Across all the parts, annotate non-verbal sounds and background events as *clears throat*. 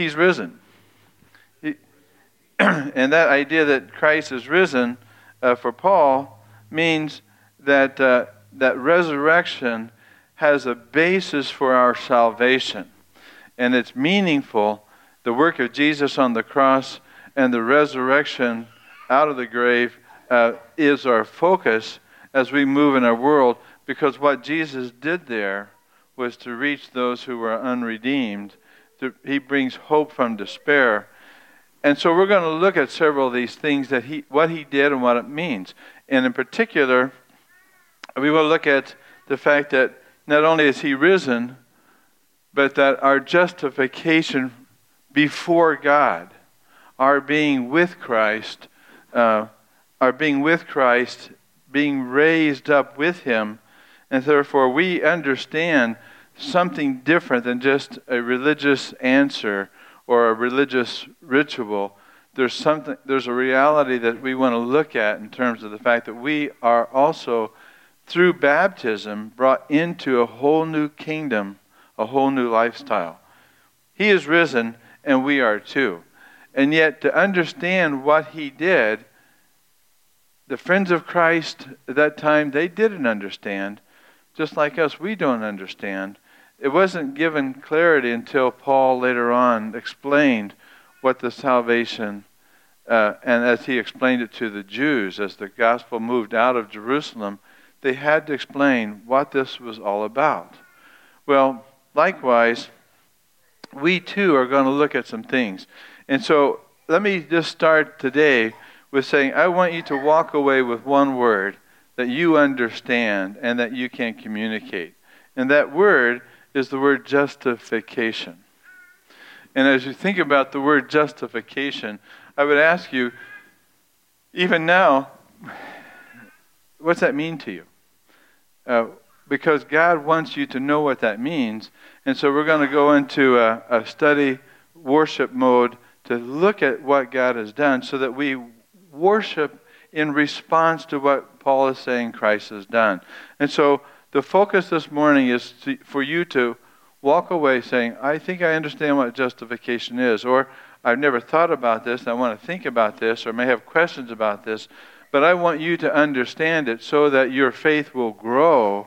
He's risen. He, *clears throat* and that idea that Christ is risen uh, for Paul means that, uh, that resurrection has a basis for our salvation. And it's meaningful. The work of Jesus on the cross and the resurrection out of the grave uh, is our focus as we move in our world because what Jesus did there was to reach those who were unredeemed. He brings hope from despair. And so we're going to look at several of these things that he, what he did and what it means. And in particular, we will look at the fact that not only is he risen, but that our justification before God, our being with Christ, uh, our being with Christ, being raised up with him, and therefore we understand something different than just a religious answer or a religious ritual. There's something there's a reality that we want to look at in terms of the fact that we are also through baptism brought into a whole new kingdom, a whole new lifestyle. He is risen and we are too. And yet to understand what he did, the friends of Christ at that time they didn't understand just like us, we don't understand. It wasn't given clarity until Paul later on explained what the salvation, uh, and as he explained it to the Jews, as the gospel moved out of Jerusalem, they had to explain what this was all about. Well, likewise, we too are going to look at some things. And so let me just start today with saying I want you to walk away with one word that you understand and that you can communicate. And that word is the word justification. And as you think about the word justification, I would ask you, even now, what's that mean to you? Uh, because God wants you to know what that means. And so we're going to go into a, a study worship mode to look at what God has done so that we worship in response to what Paul is saying Christ has done. And so the focus this morning is to, for you to walk away saying, I think I understand what justification is, or I've never thought about this, I want to think about this, or may have questions about this, but I want you to understand it so that your faith will grow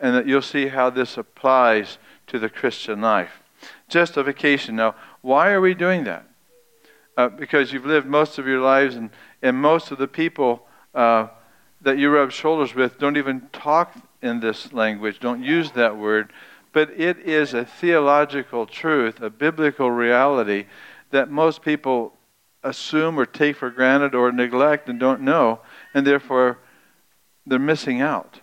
and that you'll see how this applies to the Christian life. Justification. Now, why are we doing that? Uh, because you've lived most of your lives, and, and most of the people uh, that you rub shoulders with don't even talk in this language, don't use that word, but it is a theological truth, a biblical reality that most people assume or take for granted or neglect and don't know, and therefore they're missing out.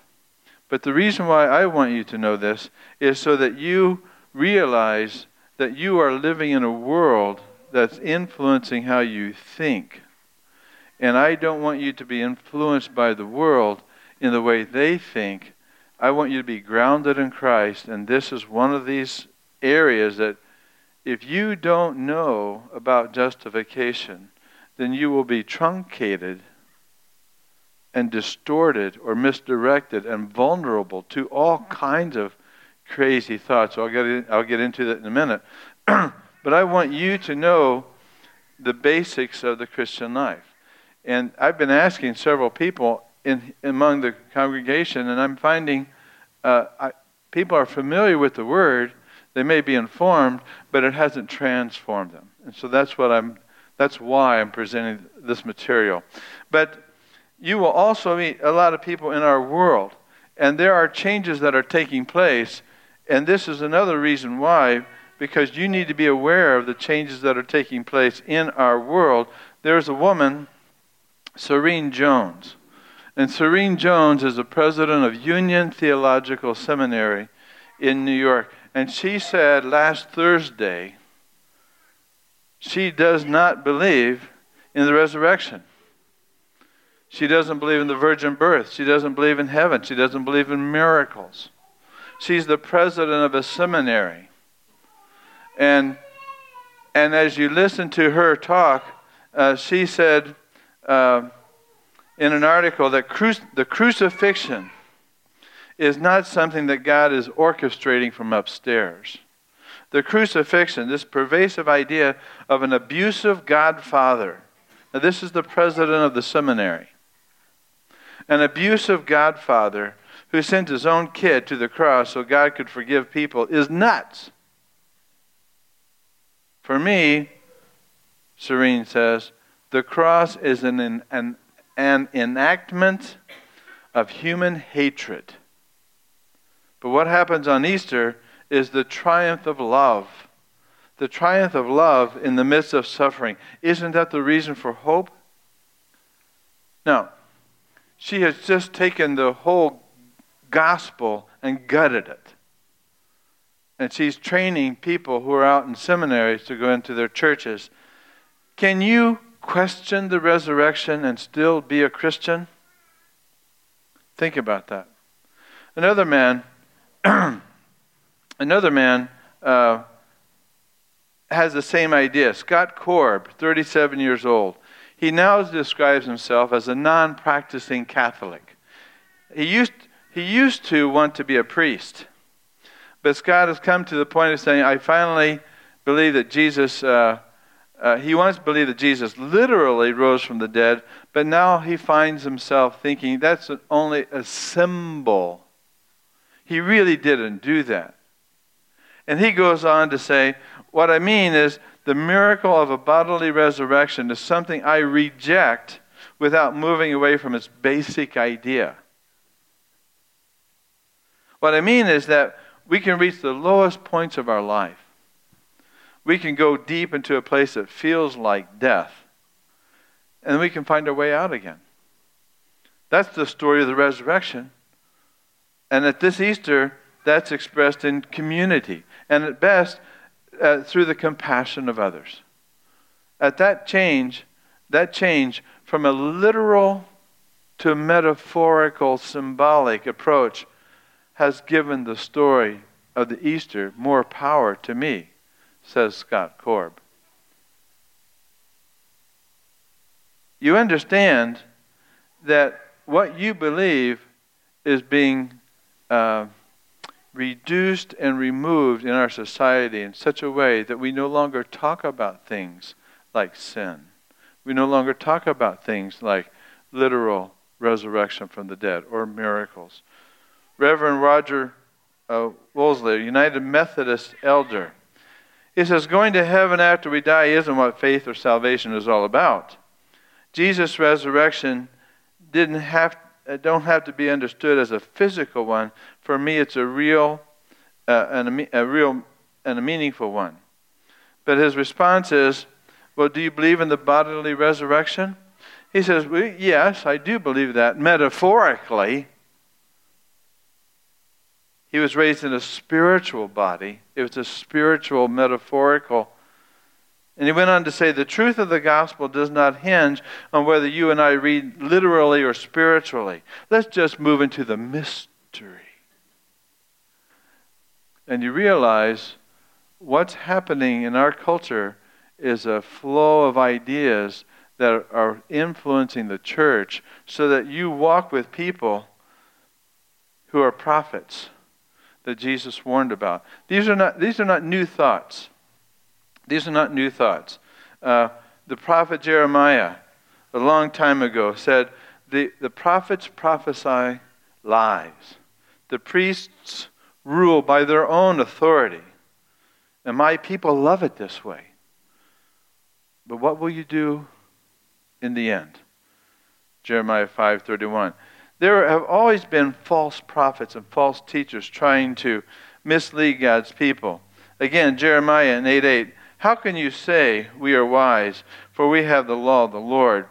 But the reason why I want you to know this is so that you realize that you are living in a world that's influencing how you think. And I don't want you to be influenced by the world in the way they think. I want you to be grounded in Christ. And this is one of these areas that if you don't know about justification, then you will be truncated and distorted or misdirected and vulnerable to all kinds of crazy thoughts. I'll get, in, I'll get into that in a minute. *clears throat* but I want you to know the basics of the Christian life. And I've been asking several people in, among the congregation, and I'm finding uh, I, people are familiar with the word. They may be informed, but it hasn't transformed them. And so that's what I'm. That's why I'm presenting this material. But you will also meet a lot of people in our world, and there are changes that are taking place. And this is another reason why, because you need to be aware of the changes that are taking place in our world. There's a woman Serene Jones. And Serene Jones is the president of Union Theological Seminary in New York. And she said last Thursday she does not believe in the resurrection. She doesn't believe in the virgin birth. She doesn't believe in heaven. She doesn't believe in miracles. She's the president of a seminary. And, and as you listen to her talk, uh, she said, uh, in an article that cru- the crucifixion is not something that God is orchestrating from upstairs. the crucifixion, this pervasive idea of an abusive godfather. Now, this is the president of the seminary. An abusive godfather who sent his own kid to the cross so God could forgive people is nuts. For me, Serene says, the cross is an, an, an enactment of human hatred. But what happens on Easter is the triumph of love. The triumph of love in the midst of suffering. Isn't that the reason for hope? Now, she has just taken the whole gospel and gutted it. And she's training people who are out in seminaries to go into their churches. Can you question the resurrection and still be a Christian? Think about that. Another man, *clears throat* another man uh, has the same idea. Scott Korb, 37 years old. He now describes himself as a non practicing Catholic. He used, he used to want to be a priest, but Scott has come to the point of saying, I finally believe that Jesus. Uh, uh, he once believed that Jesus literally rose from the dead, but now he finds himself thinking that's only a symbol. He really didn't do that. And he goes on to say, What I mean is, the miracle of a bodily resurrection is something I reject without moving away from its basic idea. What I mean is that we can reach the lowest points of our life we can go deep into a place that feels like death, and we can find our way out again. That's the story of the resurrection. And at this Easter, that's expressed in community, and at best, uh, through the compassion of others. At that change, that change from a literal to metaphorical, symbolic approach has given the story of the Easter more power to me says Scott Korb. You understand that what you believe is being uh, reduced and removed in our society in such a way that we no longer talk about things like sin. We no longer talk about things like literal resurrection from the dead or miracles. Reverend Roger uh, Wolsey, United Methodist elder, he says, going to heaven after we die isn't what faith or salvation is all about. Jesus' resurrection didn't have, uh, don't have to be understood as a physical one. For me, it's a real, uh, and a, a real and a meaningful one. But his response is, well, do you believe in the bodily resurrection? He says, well, yes, I do believe that metaphorically. He was raised in a spiritual body. It was a spiritual, metaphorical. And he went on to say the truth of the gospel does not hinge on whether you and I read literally or spiritually. Let's just move into the mystery. And you realize what's happening in our culture is a flow of ideas that are influencing the church so that you walk with people who are prophets that Jesus warned about. These are not, these are not new thoughts. These are not new thoughts. Uh, the prophet Jeremiah, a long time ago, said, the, the prophets prophesy lies. The priests rule by their own authority. And my people love it this way. But what will you do in the end? Jeremiah 5:31. There have always been false prophets and false teachers trying to mislead God's people. Again, Jeremiah in 8 8. How can you say we are wise, for we have the law of the Lord,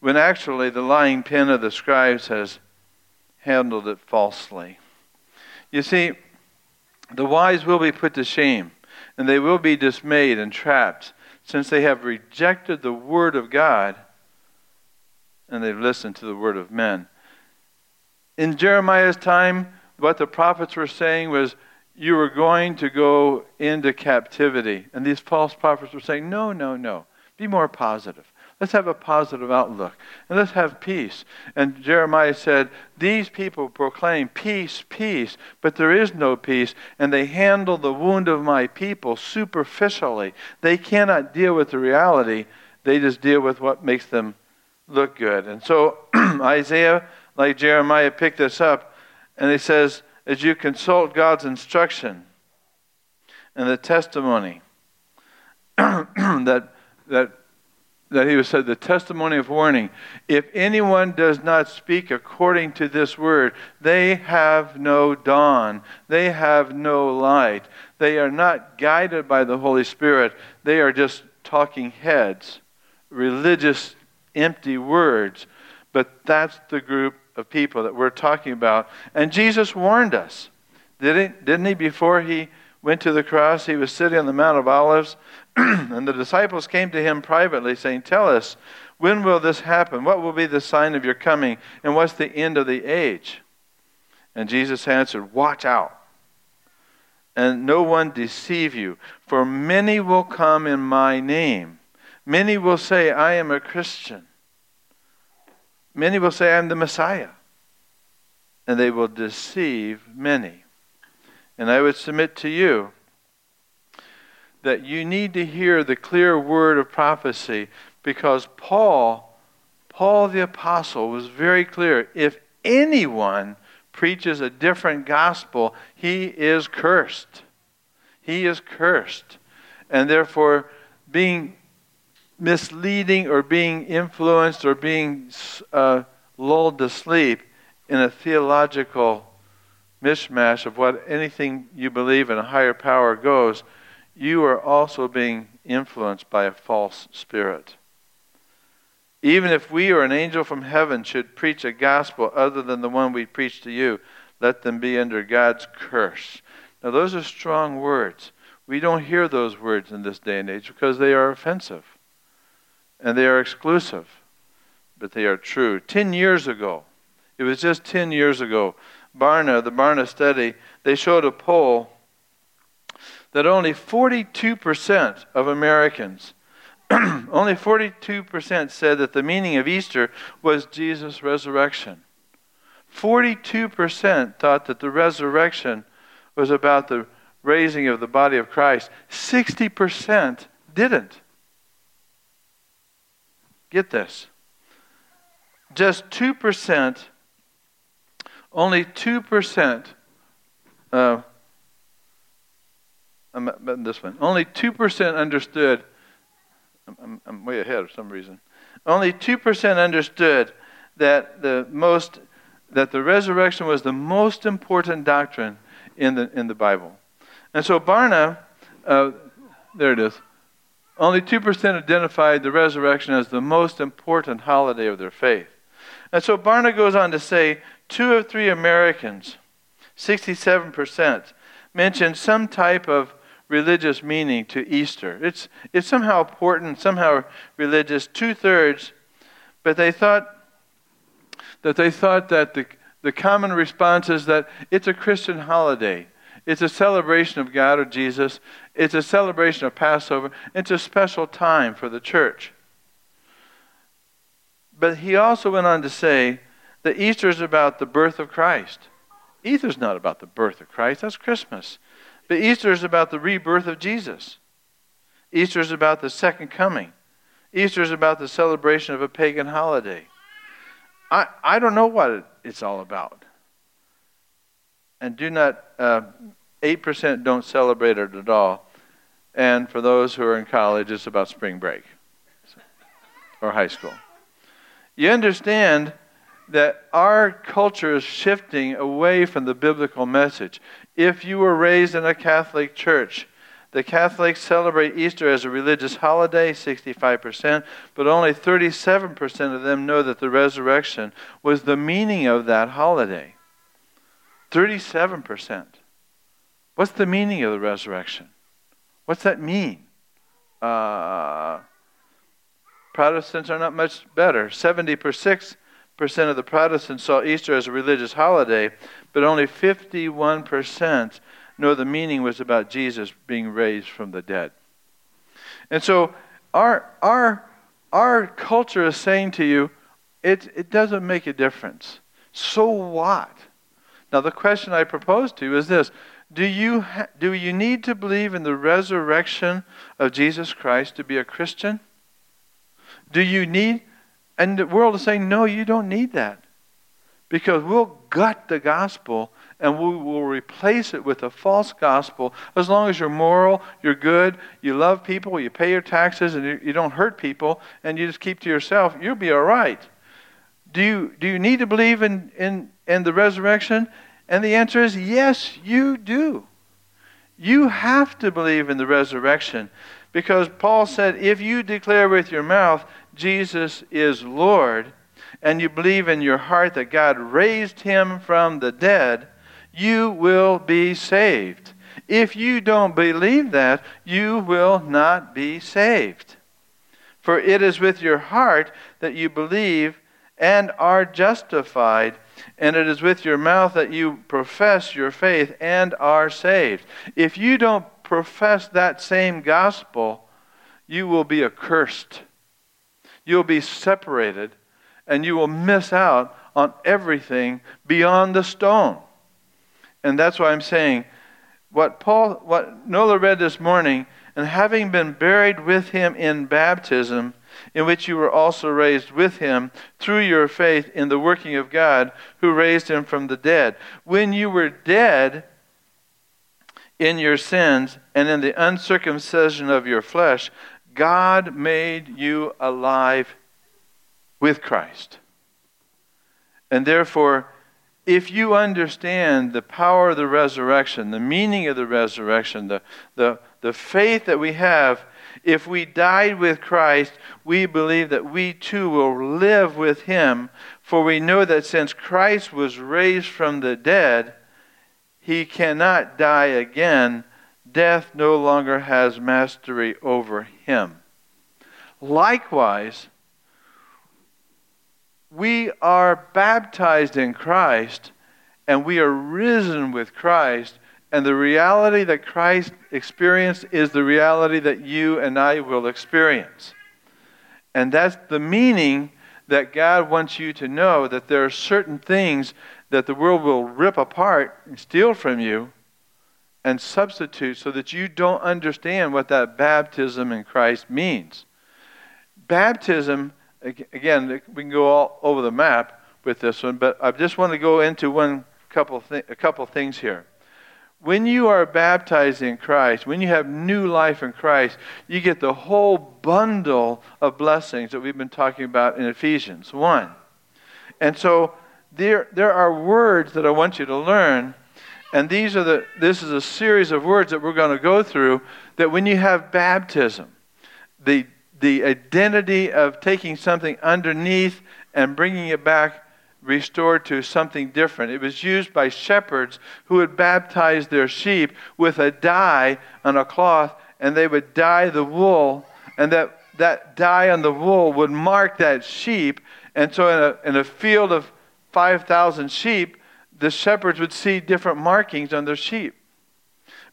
when actually the lying pen of the scribes has handled it falsely? You see, the wise will be put to shame, and they will be dismayed and trapped, since they have rejected the word of God and they've listened to the word of men in Jeremiah's time, what the prophets were saying was, you were going to go into captivity. And these false prophets were saying, no, no, no. Be more positive. Let's have a positive outlook. And let's have peace. And Jeremiah said, These people proclaim peace, peace, but there is no peace. And they handle the wound of my people superficially. They cannot deal with the reality, they just deal with what makes them look good. And so *clears throat* Isaiah, like Jeremiah, picked this up. And he says, As you consult God's instruction and the testimony, *clears throat* that, that that he said the testimony of warning if anyone does not speak according to this word they have no dawn. They have no light. They are not guided by the holy spirit. They are just talking heads religious empty words. But that's the group of people that we're talking about and jesus warned us didn't, didn't he before he went to the cross he was sitting on the mount of olives *clears throat* and the disciples came to him privately, saying, Tell us, when will this happen? What will be the sign of your coming? And what's the end of the age? And Jesus answered, Watch out, and no one deceive you, for many will come in my name. Many will say, I am a Christian. Many will say, I am the Messiah. And they will deceive many. And I would submit to you that you need to hear the clear word of prophecy because Paul, Paul the apostle, was very clear. If anyone preaches a different gospel, he is cursed. He is cursed. And therefore, being misleading or being influenced or being uh, lulled to sleep in a theological mishmash of what anything you believe in a higher power goes you are also being influenced by a false spirit. Even if we or an angel from heaven should preach a gospel other than the one we preach to you, let them be under God's curse. Now, those are strong words. We don't hear those words in this day and age because they are offensive and they are exclusive, but they are true. Ten years ago, it was just ten years ago, Barna, the Barna study, they showed a poll that only 42% of Americans, *clears throat* only 42% said that the meaning of Easter was Jesus' resurrection. 42% thought that the resurrection was about the raising of the body of Christ. 60% didn't. Get this. Just 2%, only 2% uh, I'm this one. Only 2% understood. I'm, I'm, way ahead for some reason. Only 2% understood that the most that the resurrection was the most important doctrine in the in the Bible. And so Barna, uh, there it is. Only 2% identified the resurrection as the most important holiday of their faith. And so Barna goes on to say two of three Americans, 67%, mentioned some type of religious meaning to Easter. It's, it's somehow important, somehow religious, two thirds, but they thought that they thought that the, the common response is that it's a Christian holiday. It's a celebration of God or Jesus. It's a celebration of Passover. It's a special time for the church. But he also went on to say that Easter is about the birth of Christ. Easter's not about the birth of Christ, that's Christmas. But Easter is about the rebirth of Jesus. Easter is about the second coming. Easter is about the celebration of a pagan holiday. I, I don't know what it's all about. And do not, uh, 8% don't celebrate it at all. And for those who are in college, it's about spring break or high school. You understand that our culture is shifting away from the biblical message. If you were raised in a Catholic church, the Catholics celebrate Easter as a religious holiday, 65%, but only 37% of them know that the resurrection was the meaning of that holiday. 37%. What's the meaning of the resurrection? What's that mean? Uh, Protestants are not much better. 76% of the Protestants saw Easter as a religious holiday, but only 51% know the meaning was about Jesus being raised from the dead. And so our, our our culture is saying to you, it, it doesn't make a difference. So what? Now, the question I propose to you is this do you, ha- do you need to believe in the resurrection of Jesus Christ to be a Christian? Do you need, and the world is saying, no, you don't need that. Because we'll gut the gospel and we will replace it with a false gospel as long as you're moral, you're good, you love people, you pay your taxes, and you don't hurt people, and you just keep to yourself, you'll be all right. Do you, do you need to believe in, in, in the resurrection? And the answer is yes, you do. You have to believe in the resurrection because Paul said if you declare with your mouth Jesus is Lord and you believe in your heart that God raised him from the dead, you will be saved. If you don't believe that, you will not be saved. For it is with your heart that you believe and are justified, and it is with your mouth that you profess your faith and are saved. If you don't profess that same gospel, you will be accursed. You'll be separated, and you will miss out on everything beyond the stone. And that's why I'm saying what Paul, what Nola read this morning, and having been buried with him in baptism, in which you were also raised with him through your faith in the working of God who raised him from the dead. When you were dead in your sins and in the uncircumcision of your flesh, God made you alive with Christ. And therefore, if you understand the power of the resurrection, the meaning of the resurrection, the, the, the faith that we have, if we died with Christ, we believe that we too will live with him. For we know that since Christ was raised from the dead, he cannot die again. Death no longer has mastery over him. Likewise, we are baptized in Christ and we are risen with Christ. And the reality that Christ experienced is the reality that you and I will experience. And that's the meaning that God wants you to know that there are certain things that the world will rip apart and steal from you and substitute so that you don't understand what that baptism in Christ means. Baptism again, we can go all over the map with this one, but I just want to go into one couple th- a couple things here. When you are baptized in Christ, when you have new life in Christ, you get the whole bundle of blessings that we've been talking about in Ephesians 1. And so there, there are words that I want you to learn, and these are the, this is a series of words that we're going to go through that when you have baptism, the the identity of taking something underneath and bringing it back restored to something different. It was used by shepherds who would baptize their sheep with a dye on a cloth, and they would dye the wool, and that, that dye on the wool would mark that sheep. And so, in a, in a field of 5,000 sheep, the shepherds would see different markings on their sheep.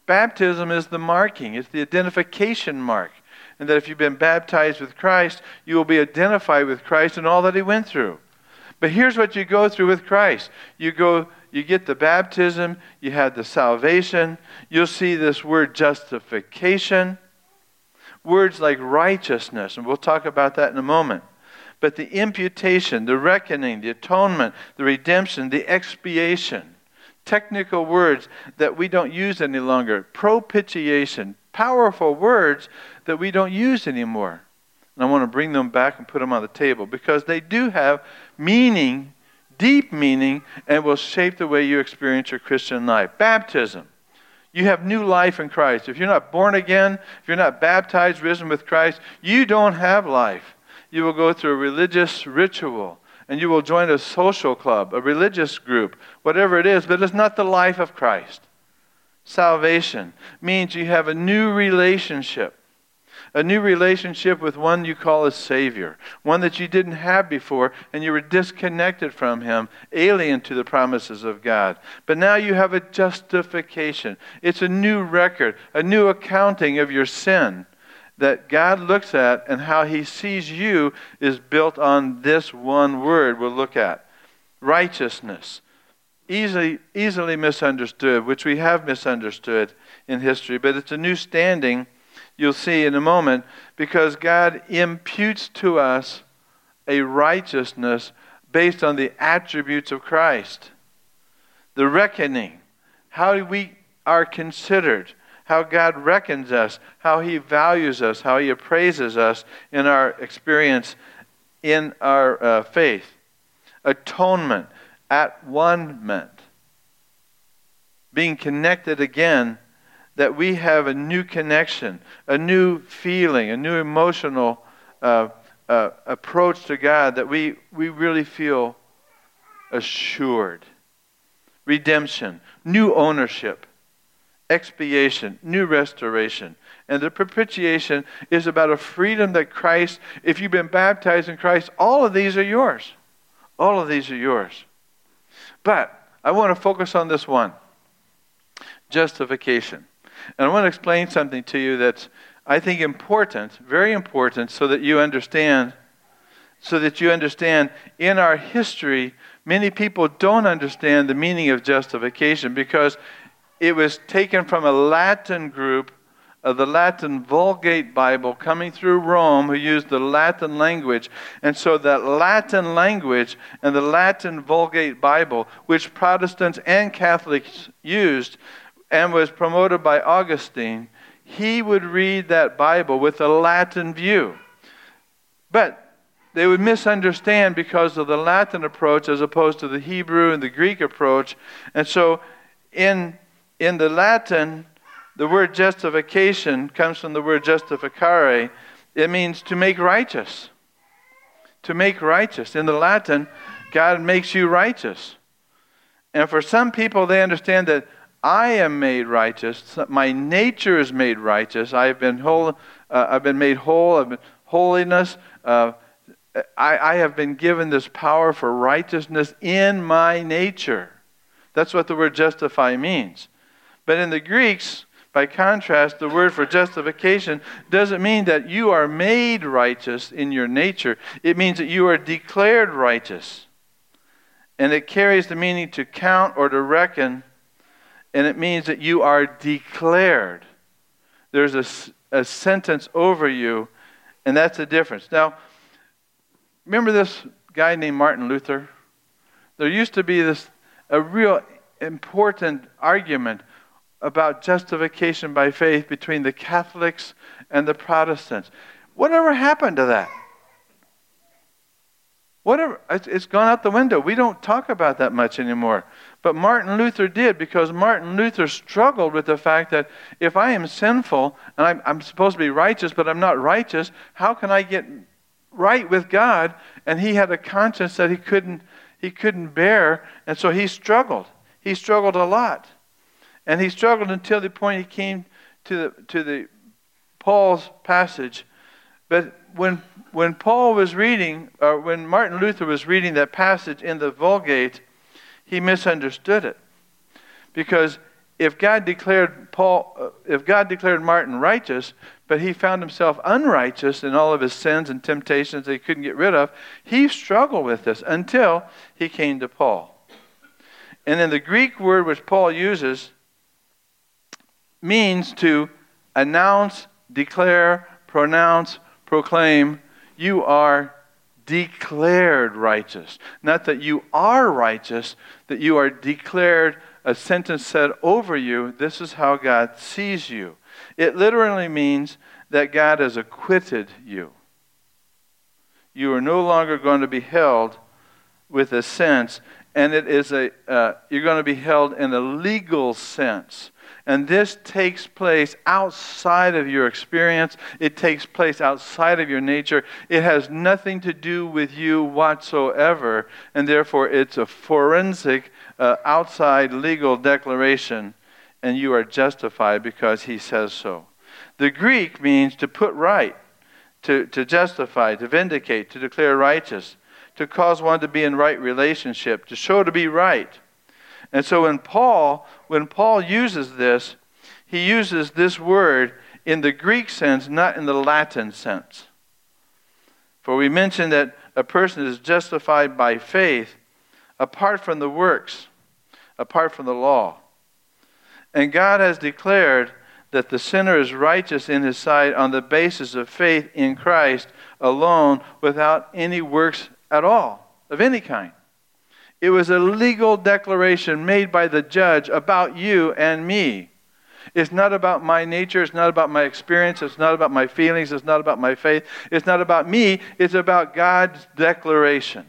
Baptism is the marking, it's the identification mark and that if you've been baptized with Christ, you will be identified with Christ and all that he went through. But here's what you go through with Christ. You go you get the baptism, you have the salvation, you'll see this word justification, words like righteousness, and we'll talk about that in a moment. But the imputation, the reckoning, the atonement, the redemption, the expiation, technical words that we don't use any longer, propitiation, powerful words that we don't use anymore. And I want to bring them back and put them on the table because they do have meaning, deep meaning, and will shape the way you experience your Christian life. Baptism. You have new life in Christ. If you're not born again, if you're not baptized, risen with Christ, you don't have life. You will go through a religious ritual and you will join a social club, a religious group, whatever it is, but it's not the life of Christ. Salvation means you have a new relationship a new relationship with one you call a Savior, one that you didn't have before, and you were disconnected from Him, alien to the promises of God. But now you have a justification. It's a new record, a new accounting of your sin. that God looks at and how he sees you is built on this one word we'll look at righteousness. Easily, easily misunderstood, which we have misunderstood in history, but it's a new standing you'll see in a moment because God imputes to us a righteousness based on the attributes of Christ. The reckoning, how we are considered, how God reckons us, how He values us, how He appraises us in our experience in our uh, faith. Atonement, at one meant. Being connected again, that we have a new connection, a new feeling, a new emotional uh, uh, approach to God, that we, we really feel assured. Redemption, new ownership expiation, new restoration. And the propitiation is about a freedom that Christ, if you've been baptized in Christ, all of these are yours. All of these are yours. But I want to focus on this one justification. And I want to explain something to you that's, I think, important, very important, so that you understand. So that you understand in our history, many people don't understand the meaning of justification because it was taken from a Latin group of the Latin Vulgate Bible coming through Rome who used the Latin language. And so that Latin language and the Latin Vulgate Bible, which Protestants and Catholics used and was promoted by Augustine, he would read that Bible with a Latin view. But they would misunderstand because of the Latin approach as opposed to the Hebrew and the Greek approach. And so in in the Latin, the word justification comes from the word justificare. It means to make righteous. To make righteous. In the Latin, God makes you righteous. And for some people, they understand that I am made righteous. My nature is made righteous. I have been whole. Uh, I've been made whole. I've been holiness. Uh, I, I have been given this power for righteousness in my nature. That's what the word justify means. But in the Greeks, by contrast, the word for justification doesn't mean that you are made righteous in your nature. It means that you are declared righteous. And it carries the meaning to count or to reckon, and it means that you are declared. There's a, a sentence over you, and that's the difference. Now, remember this guy named Martin Luther? There used to be this a real important argument about justification by faith between the Catholics and the Protestants. Whatever happened to that? Whatever, it's gone out the window. We don't talk about that much anymore. But Martin Luther did because Martin Luther struggled with the fact that if I am sinful and I'm, I'm supposed to be righteous, but I'm not righteous, how can I get right with God? And he had a conscience that he couldn't, he couldn't bear, and so he struggled. He struggled a lot. And he struggled until the point he came to the, to the Paul's passage. But when, when Paul was reading, or when Martin Luther was reading that passage in the Vulgate, he misunderstood it. Because if God declared Paul, uh, if God declared Martin righteous, but he found himself unrighteous in all of his sins and temptations that he couldn't get rid of, he struggled with this until he came to Paul. And then the Greek word which Paul uses means to announce, declare, pronounce, proclaim. You are declared righteous. Not that you are righteous, that you are declared a sentence said over you. This is how God sees you. It literally means that God has acquitted you. You are no longer going to be held with a sense, and it is a uh, you're going to be held in a legal sense. And this takes place outside of your experience. It takes place outside of your nature. It has nothing to do with you whatsoever. And therefore, it's a forensic, uh, outside legal declaration. And you are justified because he says so. The Greek means to put right, to, to justify, to vindicate, to declare righteous, to cause one to be in right relationship, to show to be right. And so when Paul, when Paul uses this, he uses this word in the Greek sense, not in the Latin sense. For we mentioned that a person is justified by faith apart from the works, apart from the law. And God has declared that the sinner is righteous in his sight on the basis of faith in Christ alone without any works at all, of any kind. It was a legal declaration made by the judge about you and me. It's not about my nature. It's not about my experience. It's not about my feelings. It's not about my faith. It's not about me. It's about God's declaration.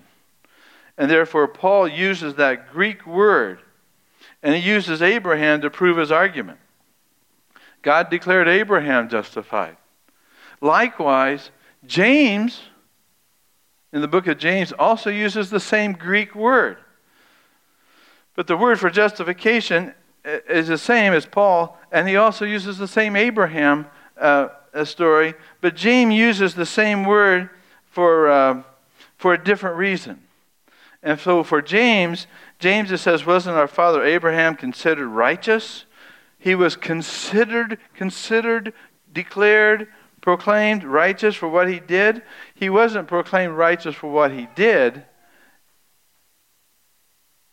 And therefore, Paul uses that Greek word, and he uses Abraham to prove his argument. God declared Abraham justified. Likewise, James, in the book of James, also uses the same Greek word. But the word for justification is the same as Paul, and he also uses the same Abraham uh, story, but James uses the same word for, uh, for a different reason. And so for James, James it says, wasn't our father Abraham considered righteous? He was considered, considered, declared, proclaimed righteous for what he did. He wasn't proclaimed righteous for what he did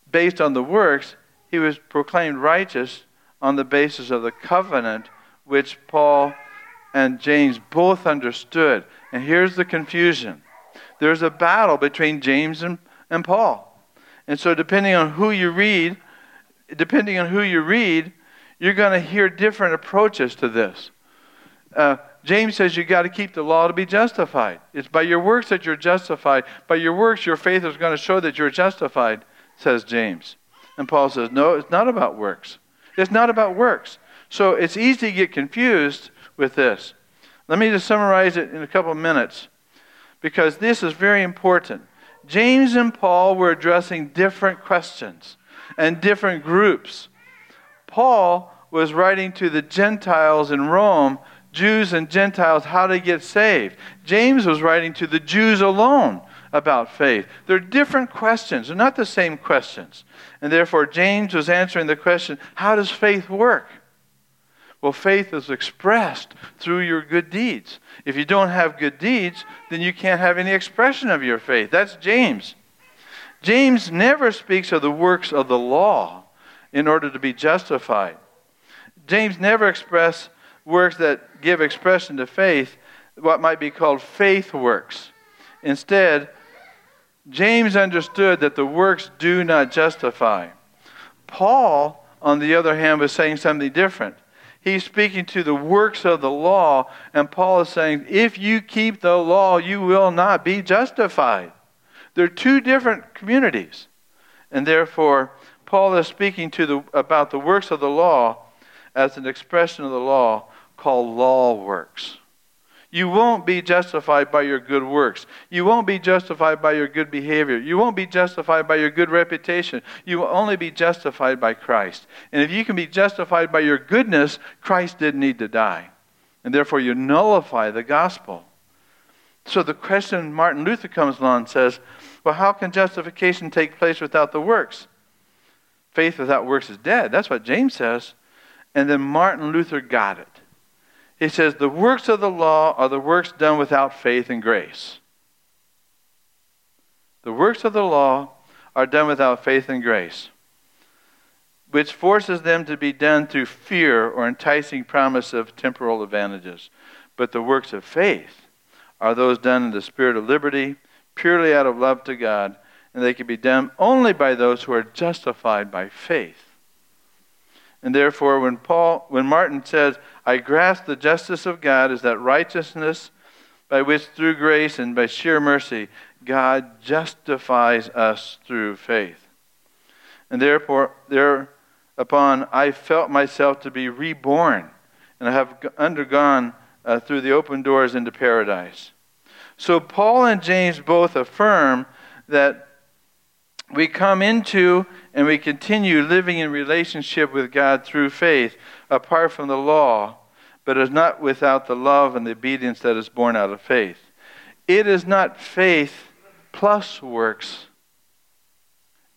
based on the works. He was proclaimed righteous on the basis of the covenant which Paul and James both understood. And here's the confusion there's a battle between James and and Paul. And so, depending on who you read, depending on who you read, you're going to hear different approaches to this. Uh, James says you got to keep the law to be justified. It's by your works that you're justified. By your works, your faith is going to show that you're justified, says James. And Paul says, no, it's not about works. It's not about works. So it's easy to get confused with this. Let me just summarize it in a couple of minutes because this is very important. James and Paul were addressing different questions and different groups. Paul was writing to the Gentiles in Rome, Jews and Gentiles, how to get saved. James was writing to the Jews alone about faith. They're different questions, they're not the same questions. And therefore, James was answering the question how does faith work? Well, faith is expressed through your good deeds. If you don't have good deeds, then you can't have any expression of your faith. That's James. James never speaks of the works of the law in order to be justified. James never expresses works that give expression to faith, what might be called faith works. Instead, James understood that the works do not justify. Paul, on the other hand, was saying something different he's speaking to the works of the law, and Paul is saying, if you keep the law, you will not be justified. They're two different communities. And therefore, Paul is speaking to the, about the works of the law as an expression of the law called law works. You won't be justified by your good works. You won't be justified by your good behavior. You won't be justified by your good reputation. You will only be justified by Christ. And if you can be justified by your goodness, Christ didn't need to die. And therefore, you nullify the gospel. So the question Martin Luther comes along and says, well, how can justification take place without the works? Faith without works is dead. That's what James says. And then Martin Luther got it. He says, The works of the law are the works done without faith and grace. The works of the law are done without faith and grace, which forces them to be done through fear or enticing promise of temporal advantages. But the works of faith are those done in the spirit of liberty, purely out of love to God, and they can be done only by those who are justified by faith. And therefore, when Paul, when Martin says, I grasp the justice of God as that righteousness by which through grace and by sheer mercy God justifies us through faith. And therefore, thereupon I felt myself to be reborn, and I have undergone uh, through the open doors into paradise. So Paul and James both affirm that we come into and we continue living in relationship with God through faith, apart from the law, but is not without the love and the obedience that is born out of faith. It is not faith plus works,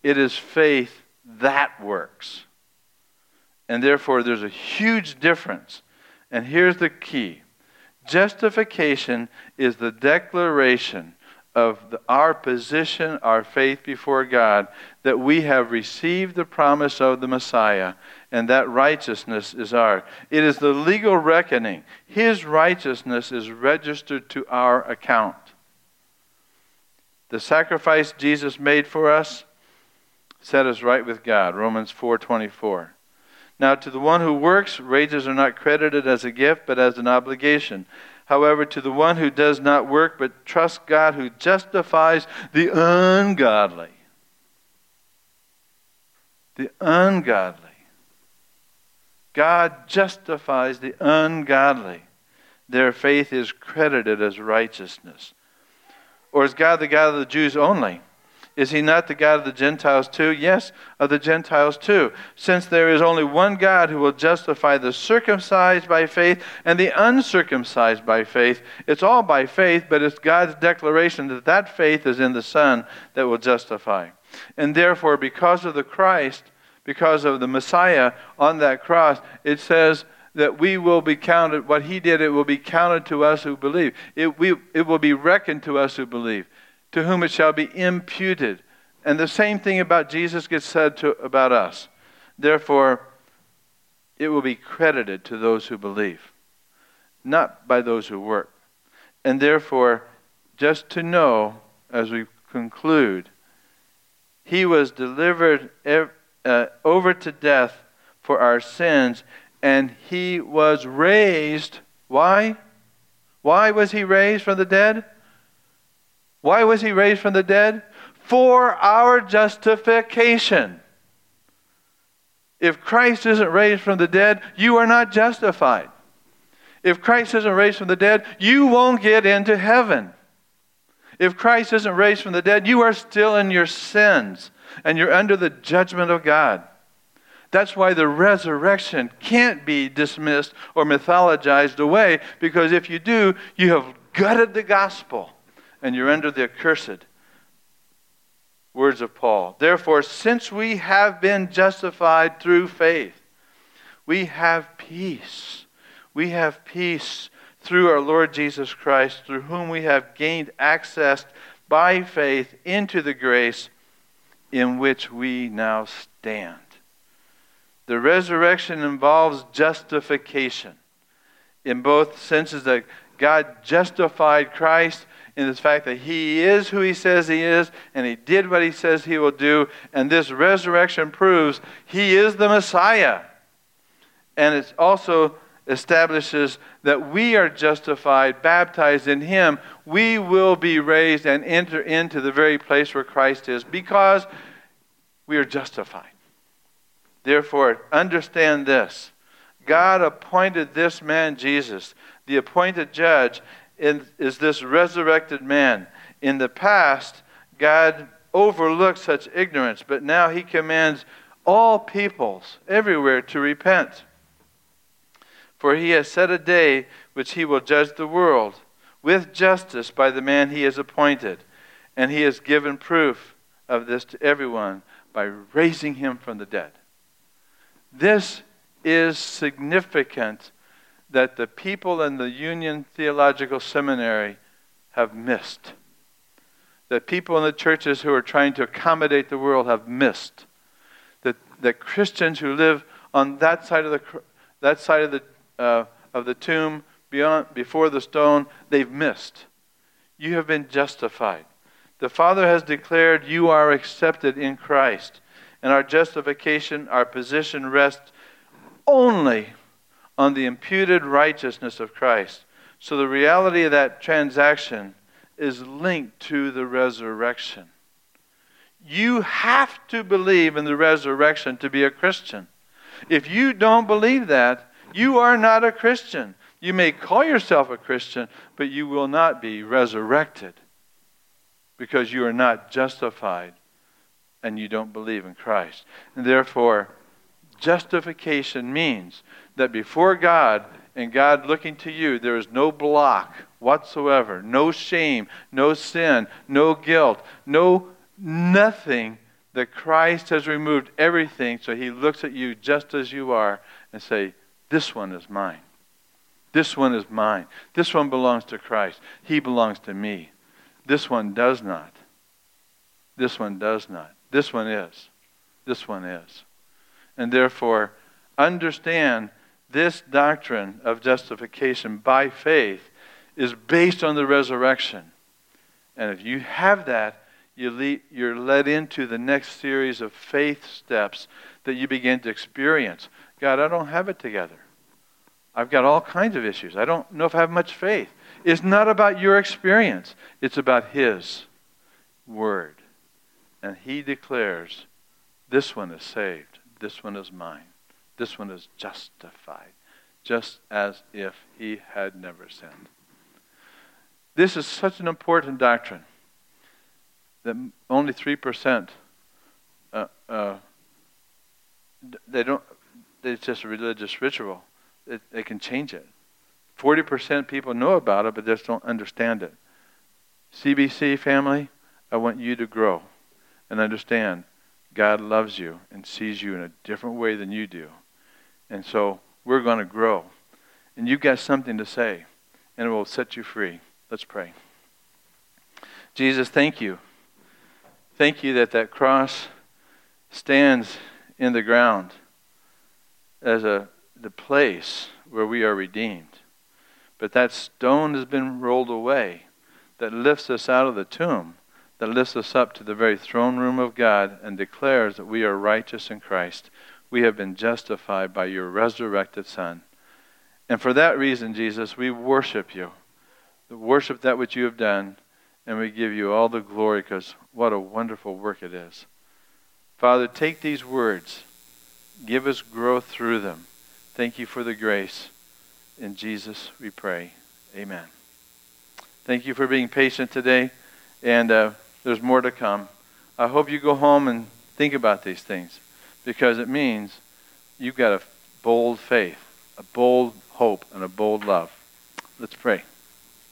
it is faith that works. And therefore, there's a huge difference And here's the key justification is the declaration of the, our position, our faith before God, that we have received the promise of the Messiah, and that righteousness is ours. It is the legal reckoning. His righteousness is registered to our account. The sacrifice Jesus made for us set us right with God. Romans 4:24. Now to the one who works, wages are not credited as a gift, but as an obligation. However, to the one who does not work but trusts God who justifies the ungodly, the ungodly. God justifies the ungodly. Their faith is credited as righteousness. Or is God the God of the Jews only? Is he not the God of the Gentiles too? Yes, of the Gentiles too. Since there is only one God who will justify the circumcised by faith and the uncircumcised by faith, it's all by faith, but it's God's declaration that that faith is in the Son that will justify. And therefore, because of the Christ, because of the Messiah on that cross, it says that we will be counted, what he did, it will be counted to us who believe. It, we, it will be reckoned to us who believe to whom it shall be imputed. And the same thing about Jesus gets said to, about us. Therefore, it will be credited to those who believe, not by those who work. And therefore, just to know, as we conclude, he was delivered uh, over to death for our sins, and he was raised. Why? Why was he raised from the dead? Why was he raised from the dead? For our justification. If Christ isn't raised from the dead, you are not justified. If Christ isn't raised from the dead, you won't get into heaven. If Christ isn't raised from the dead, you are still in your sins and you're under the judgment of God. That's why the resurrection can't be dismissed or mythologized away, because if you do, you have gutted the gospel and you're under the accursed. Words of Paul. Therefore, since we have been justified through faith, we have peace. We have peace through our Lord Jesus Christ, through whom we have gained access by faith into the grace in which we now stand. The resurrection involves justification in both senses that God justified Christ in the fact that he is who he says he is, and he did what he says he will do, and this resurrection proves he is the Messiah. And it also establishes that we are justified, baptized in him. We will be raised and enter into the very place where Christ is because we are justified. Therefore, understand this God appointed this man, Jesus, the appointed judge, is this resurrected man. In the past, God overlooked such ignorance, but now he commands all peoples everywhere to repent. For he has set a day which he will judge the world with justice by the man he has appointed. And he has given proof of this to everyone by raising him from the dead. This is significant that the people in the Union Theological Seminary have missed. That people in the churches who are trying to accommodate the world have missed. That, that Christians who live on that side of the, that side of the, uh, of the tomb, beyond, before the stone, they've missed. You have been justified. The Father has declared you are accepted in Christ. And our justification, our position rests only on the imputed righteousness of Christ. So the reality of that transaction is linked to the resurrection. You have to believe in the resurrection to be a Christian. If you don't believe that, you are not a Christian. You may call yourself a Christian, but you will not be resurrected because you are not justified and you don't believe in Christ. And therefore, justification means that before God and God looking to you, there is no block whatsoever, no shame, no sin, no guilt, no nothing that Christ has removed everything so he looks at you just as you are and say, this one is mine. This one is mine. This one belongs to Christ. He belongs to me. This one does not. This one does not. This one is. This one is. And therefore, understand this doctrine of justification by faith is based on the resurrection. And if you have that, you you're led into the next series of faith steps that you begin to experience. God, I don't have it together. I've got all kinds of issues. I don't know if I have much faith. It's not about your experience, it's about His Word. And He declares, This one is saved, this one is mine, this one is justified, just as if He had never sinned. This is such an important doctrine that only 3% uh, uh, they don't it's just a religious ritual. It, they can change it. 40% people know about it but just don't understand it. Cbc family i want you to grow and understand god loves you and sees you in a different way than you do. And so we're going to grow. And you've got something to say and it will set you free. Let's pray. Jesus thank you. Thank you that that cross stands in the ground as a the place where we are redeemed. But that stone has been rolled away that lifts us out of the tomb, that lifts us up to the very throne room of God and declares that we are righteous in Christ. We have been justified by your resurrected Son. And for that reason, Jesus, we worship you. We Worship that which you have done and we give you all the glory because what a wonderful work it is. Father, take these words, give us growth through them. Thank you for the grace. In Jesus we pray. Amen. Thank you for being patient today, and uh, there's more to come. I hope you go home and think about these things because it means you've got a bold faith, a bold hope, and a bold love. Let's pray.